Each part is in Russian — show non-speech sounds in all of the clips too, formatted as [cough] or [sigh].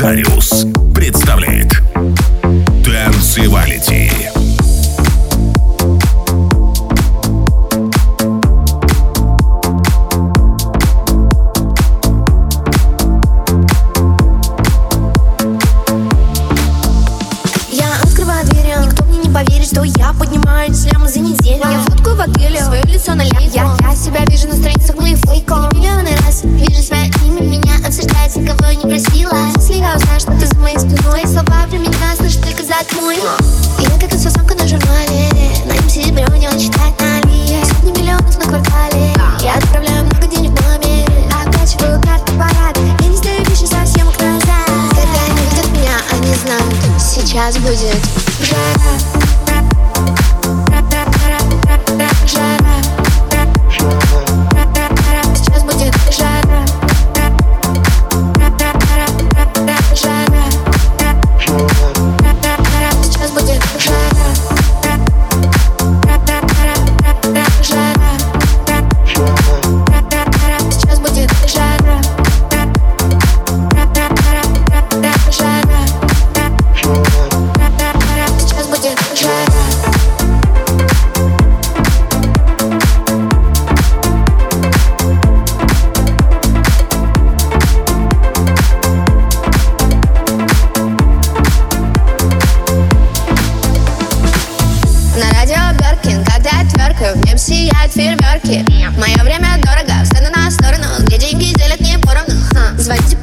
Дариус Ха.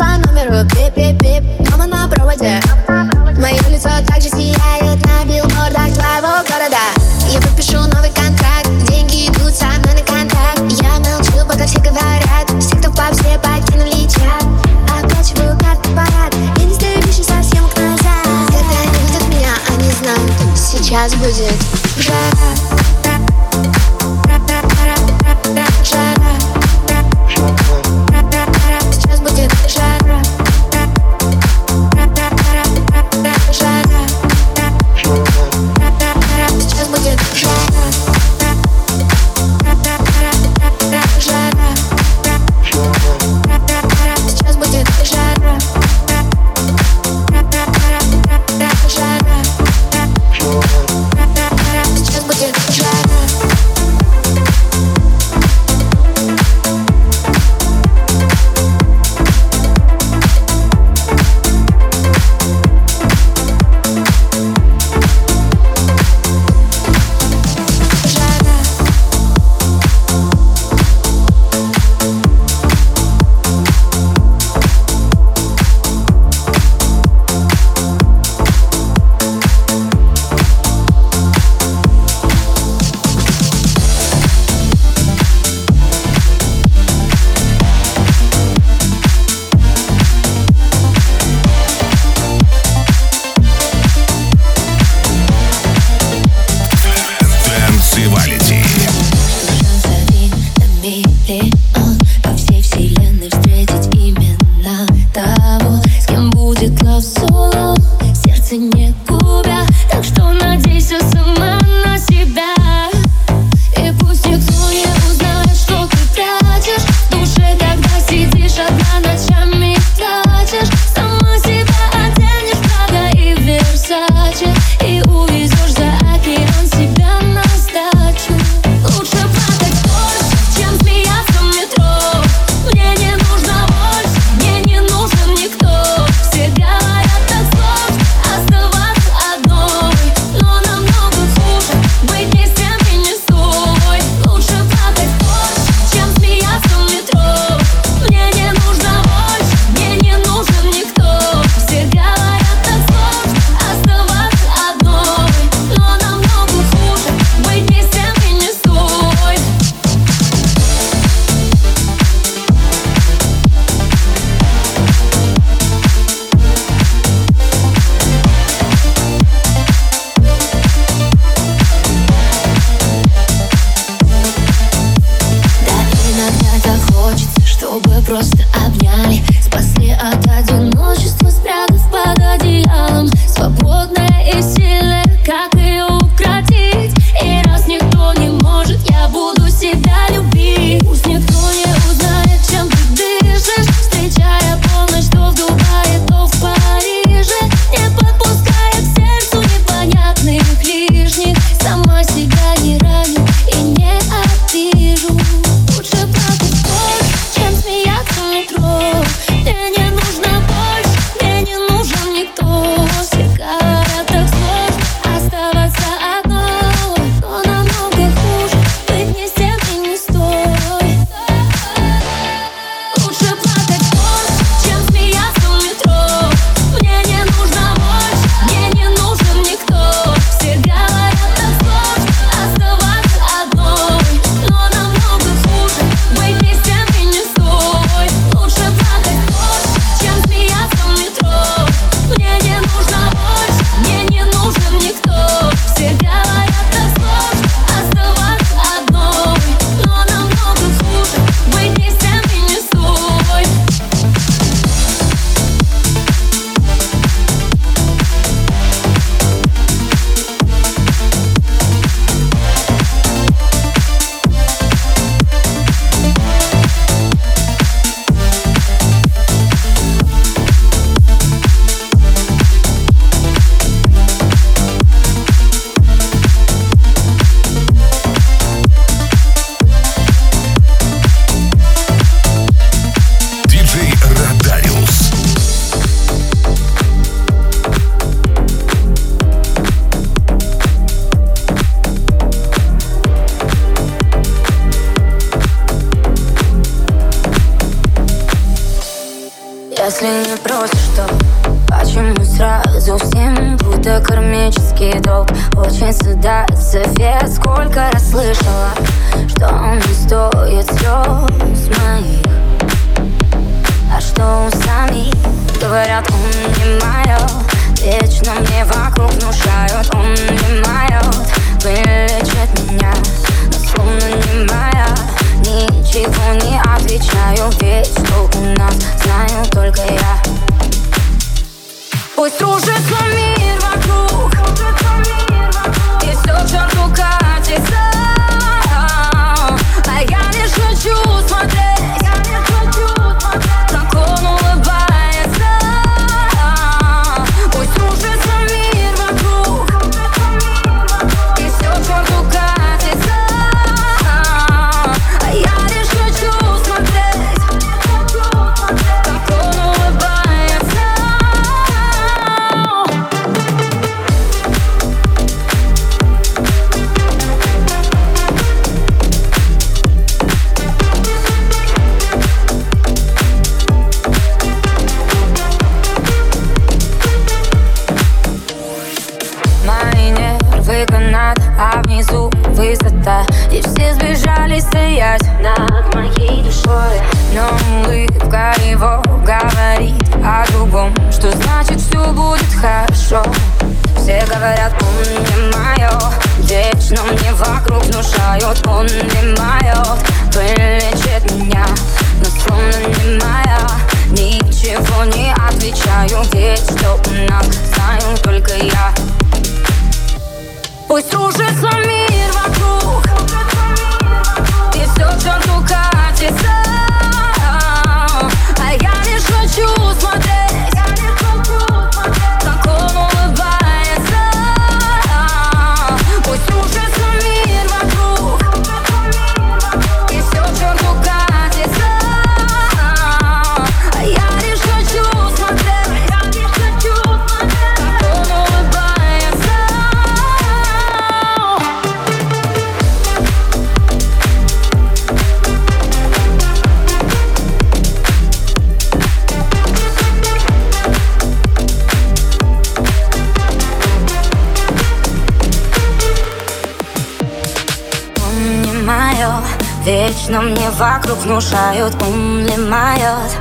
Вечно мне вокруг внушают, ум лимают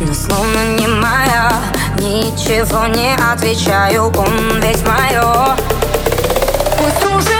Но словно не моя, ничего не отвечаю, ум ведь мое Пусть уже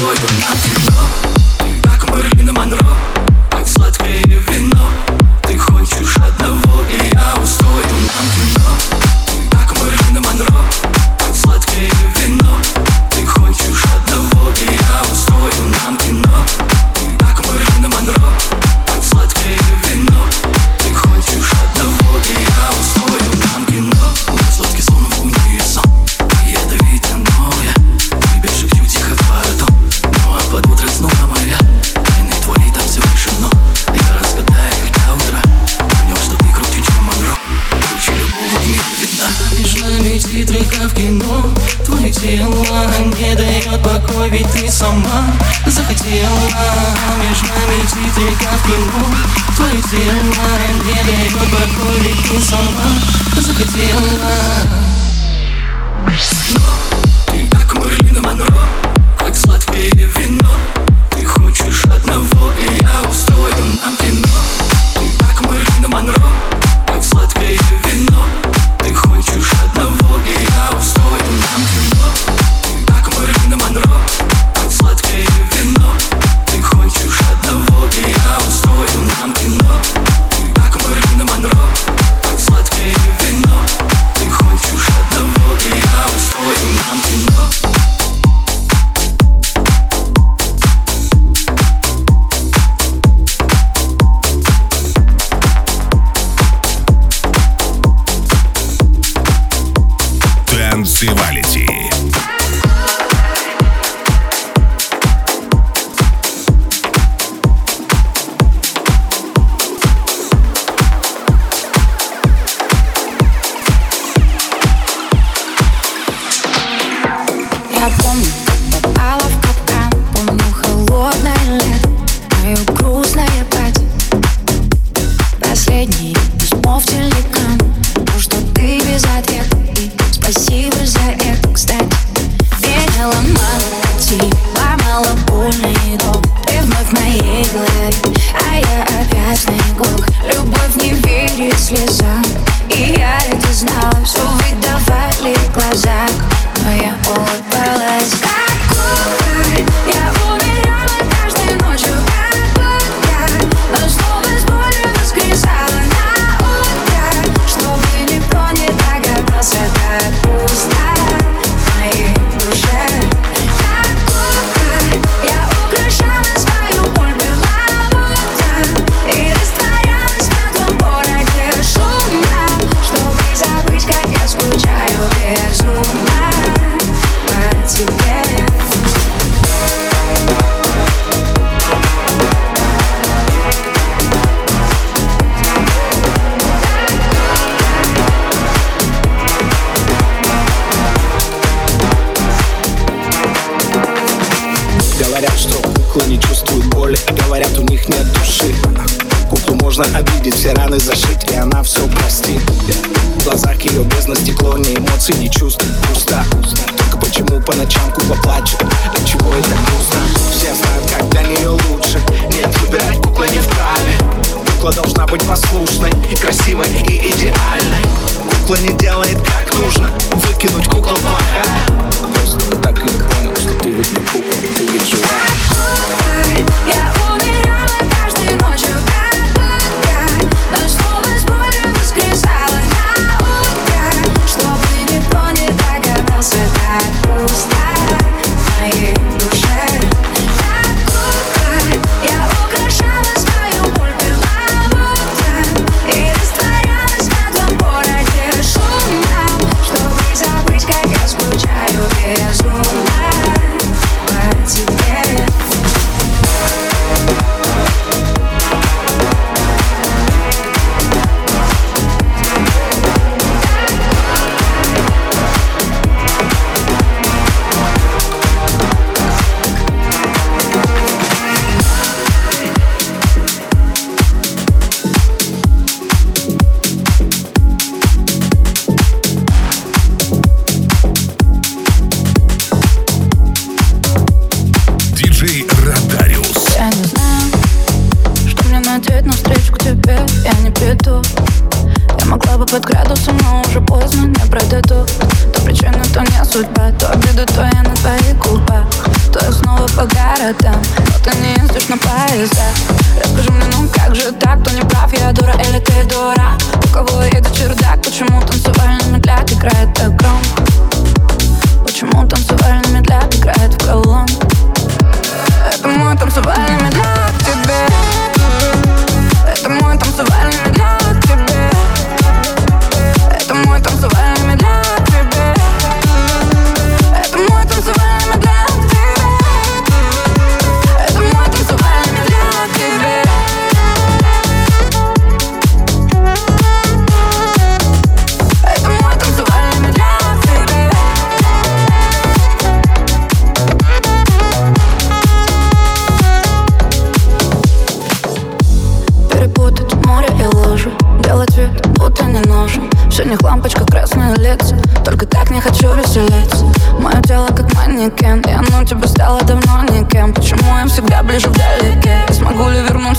я устрою нам кино Ты как Мэрилин Монро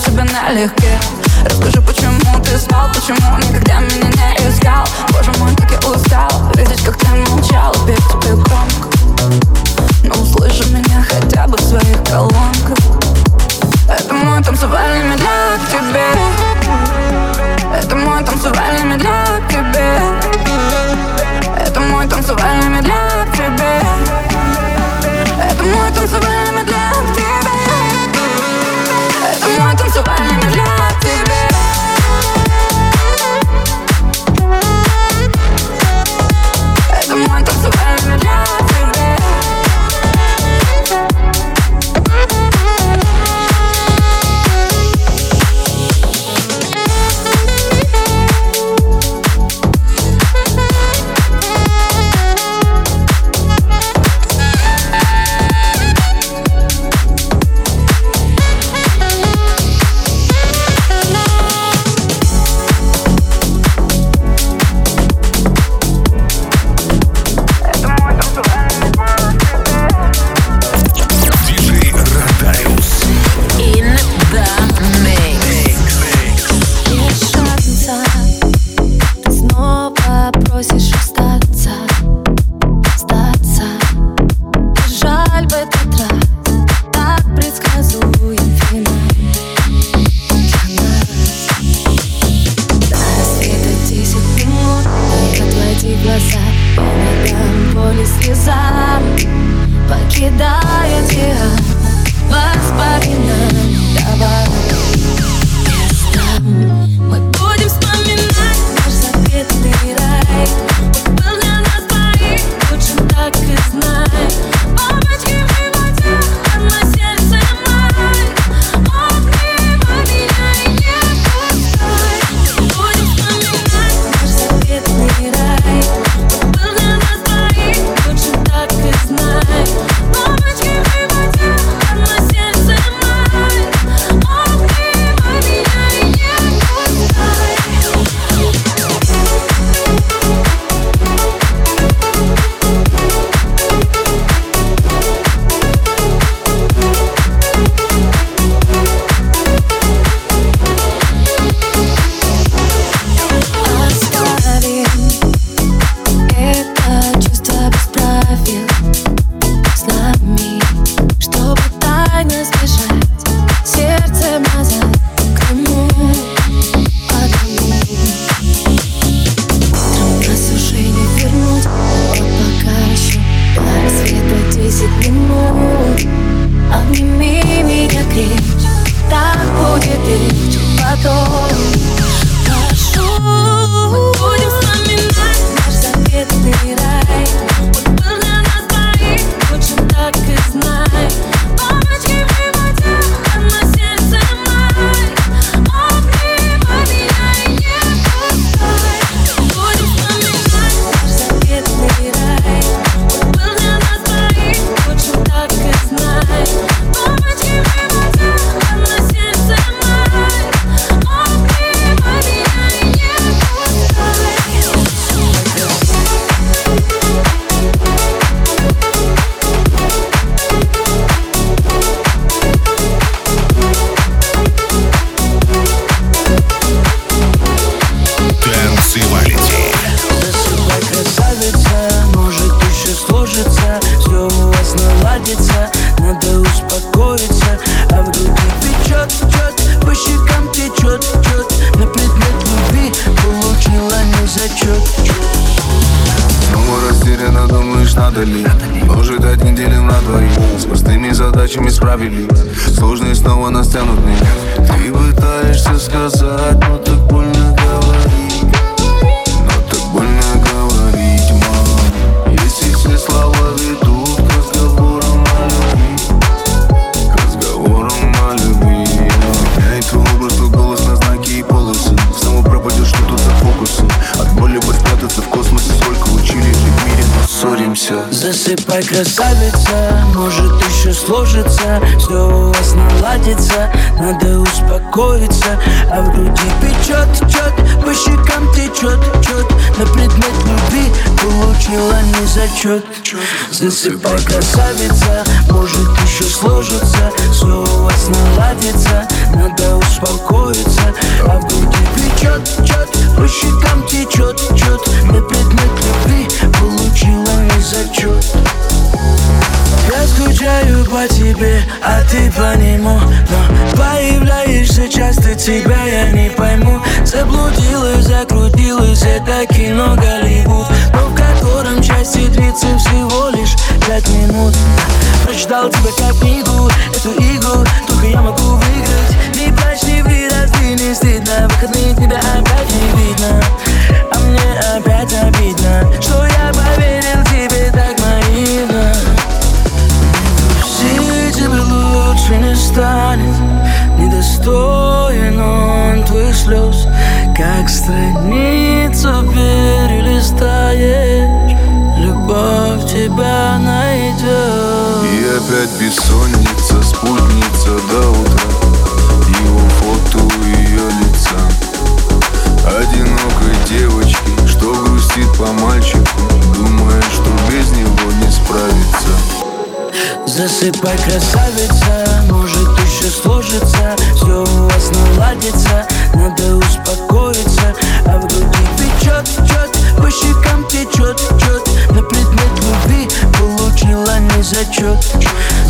себя налегке Расскажи, почему ты спал, почему никогда меня не искал? Боже мой, как я устал, видеть, как ты молчал. Петь тебе громко, но ну, услыши меня хотя бы в своих колонках. Это мой танцевальный медляк тебе тебя я не пойму. Заблудилась, закрутилась, это кино Голливуд. Но в котором части длится всего лишь пять минут. Прочитал тебя как книгу, эту бессонница, спутница до утра. Его фото ее лица. Одинокой девочки, что грустит по мальчику Думая, что без него не справится. Засыпай, красавица, может еще сложится. Все у вас наладится, надо успокоиться. А в груди печет, чет, по щекам течет, чет На предмет любви получила не зачет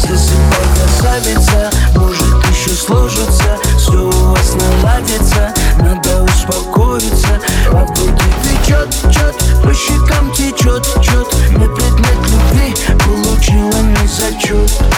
если сегодня славится, может еще сложится Все у вас наладится, надо успокоиться А будет течет, чет, по щекам течет, течет. Не предмет любви, получила не зачет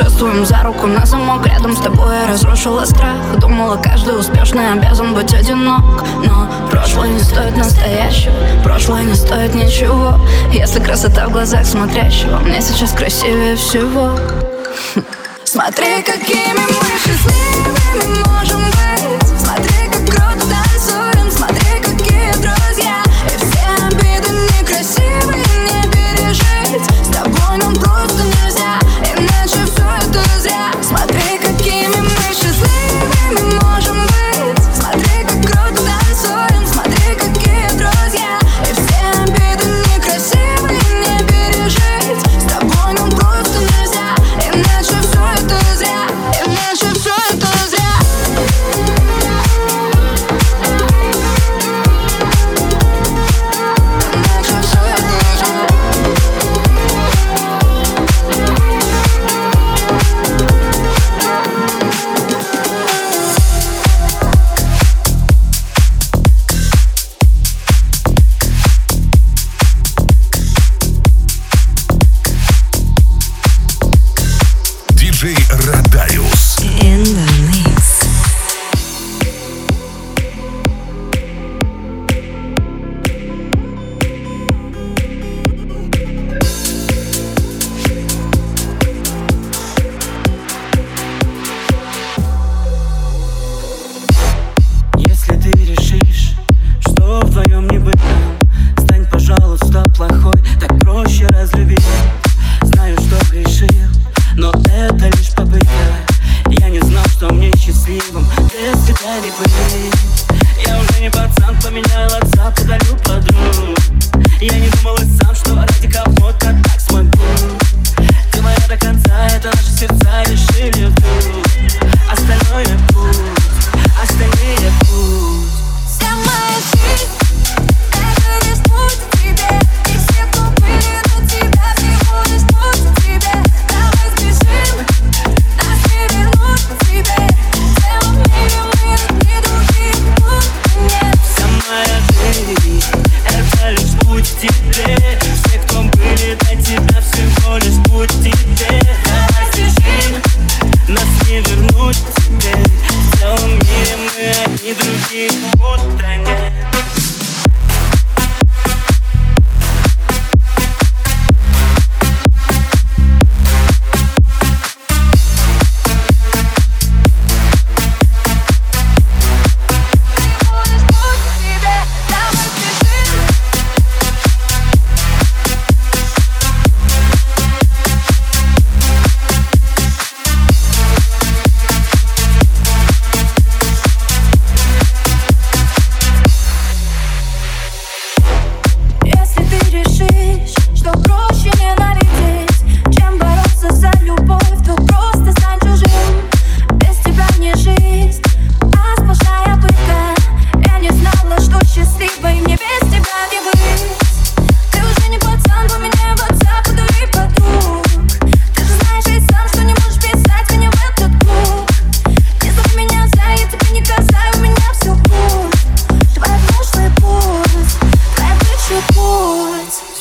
путешествуем за руку на замок Рядом с тобой я разрушила страх. Думала, каждый успешный обязан быть одинок. Но прошлое не стоит настоящего Прошлое не стоит ничего. Если красота в глазах смотрящего Мне сейчас красивее всего. [laughs] Смотри, какими мы счастливыми можем быть.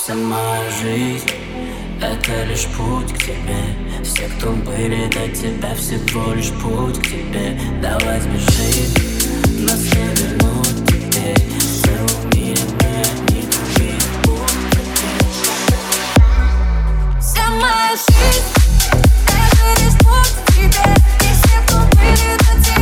Сама жизнь — это лишь путь к тебе. Все, кто были до тебя, всего лишь путь к тебе. Давай спешим, нас не вернуть теперь Целый мир мы одни, другие. Путь Сама жизнь — это лишь путь к тебе. И все, кто были до тебя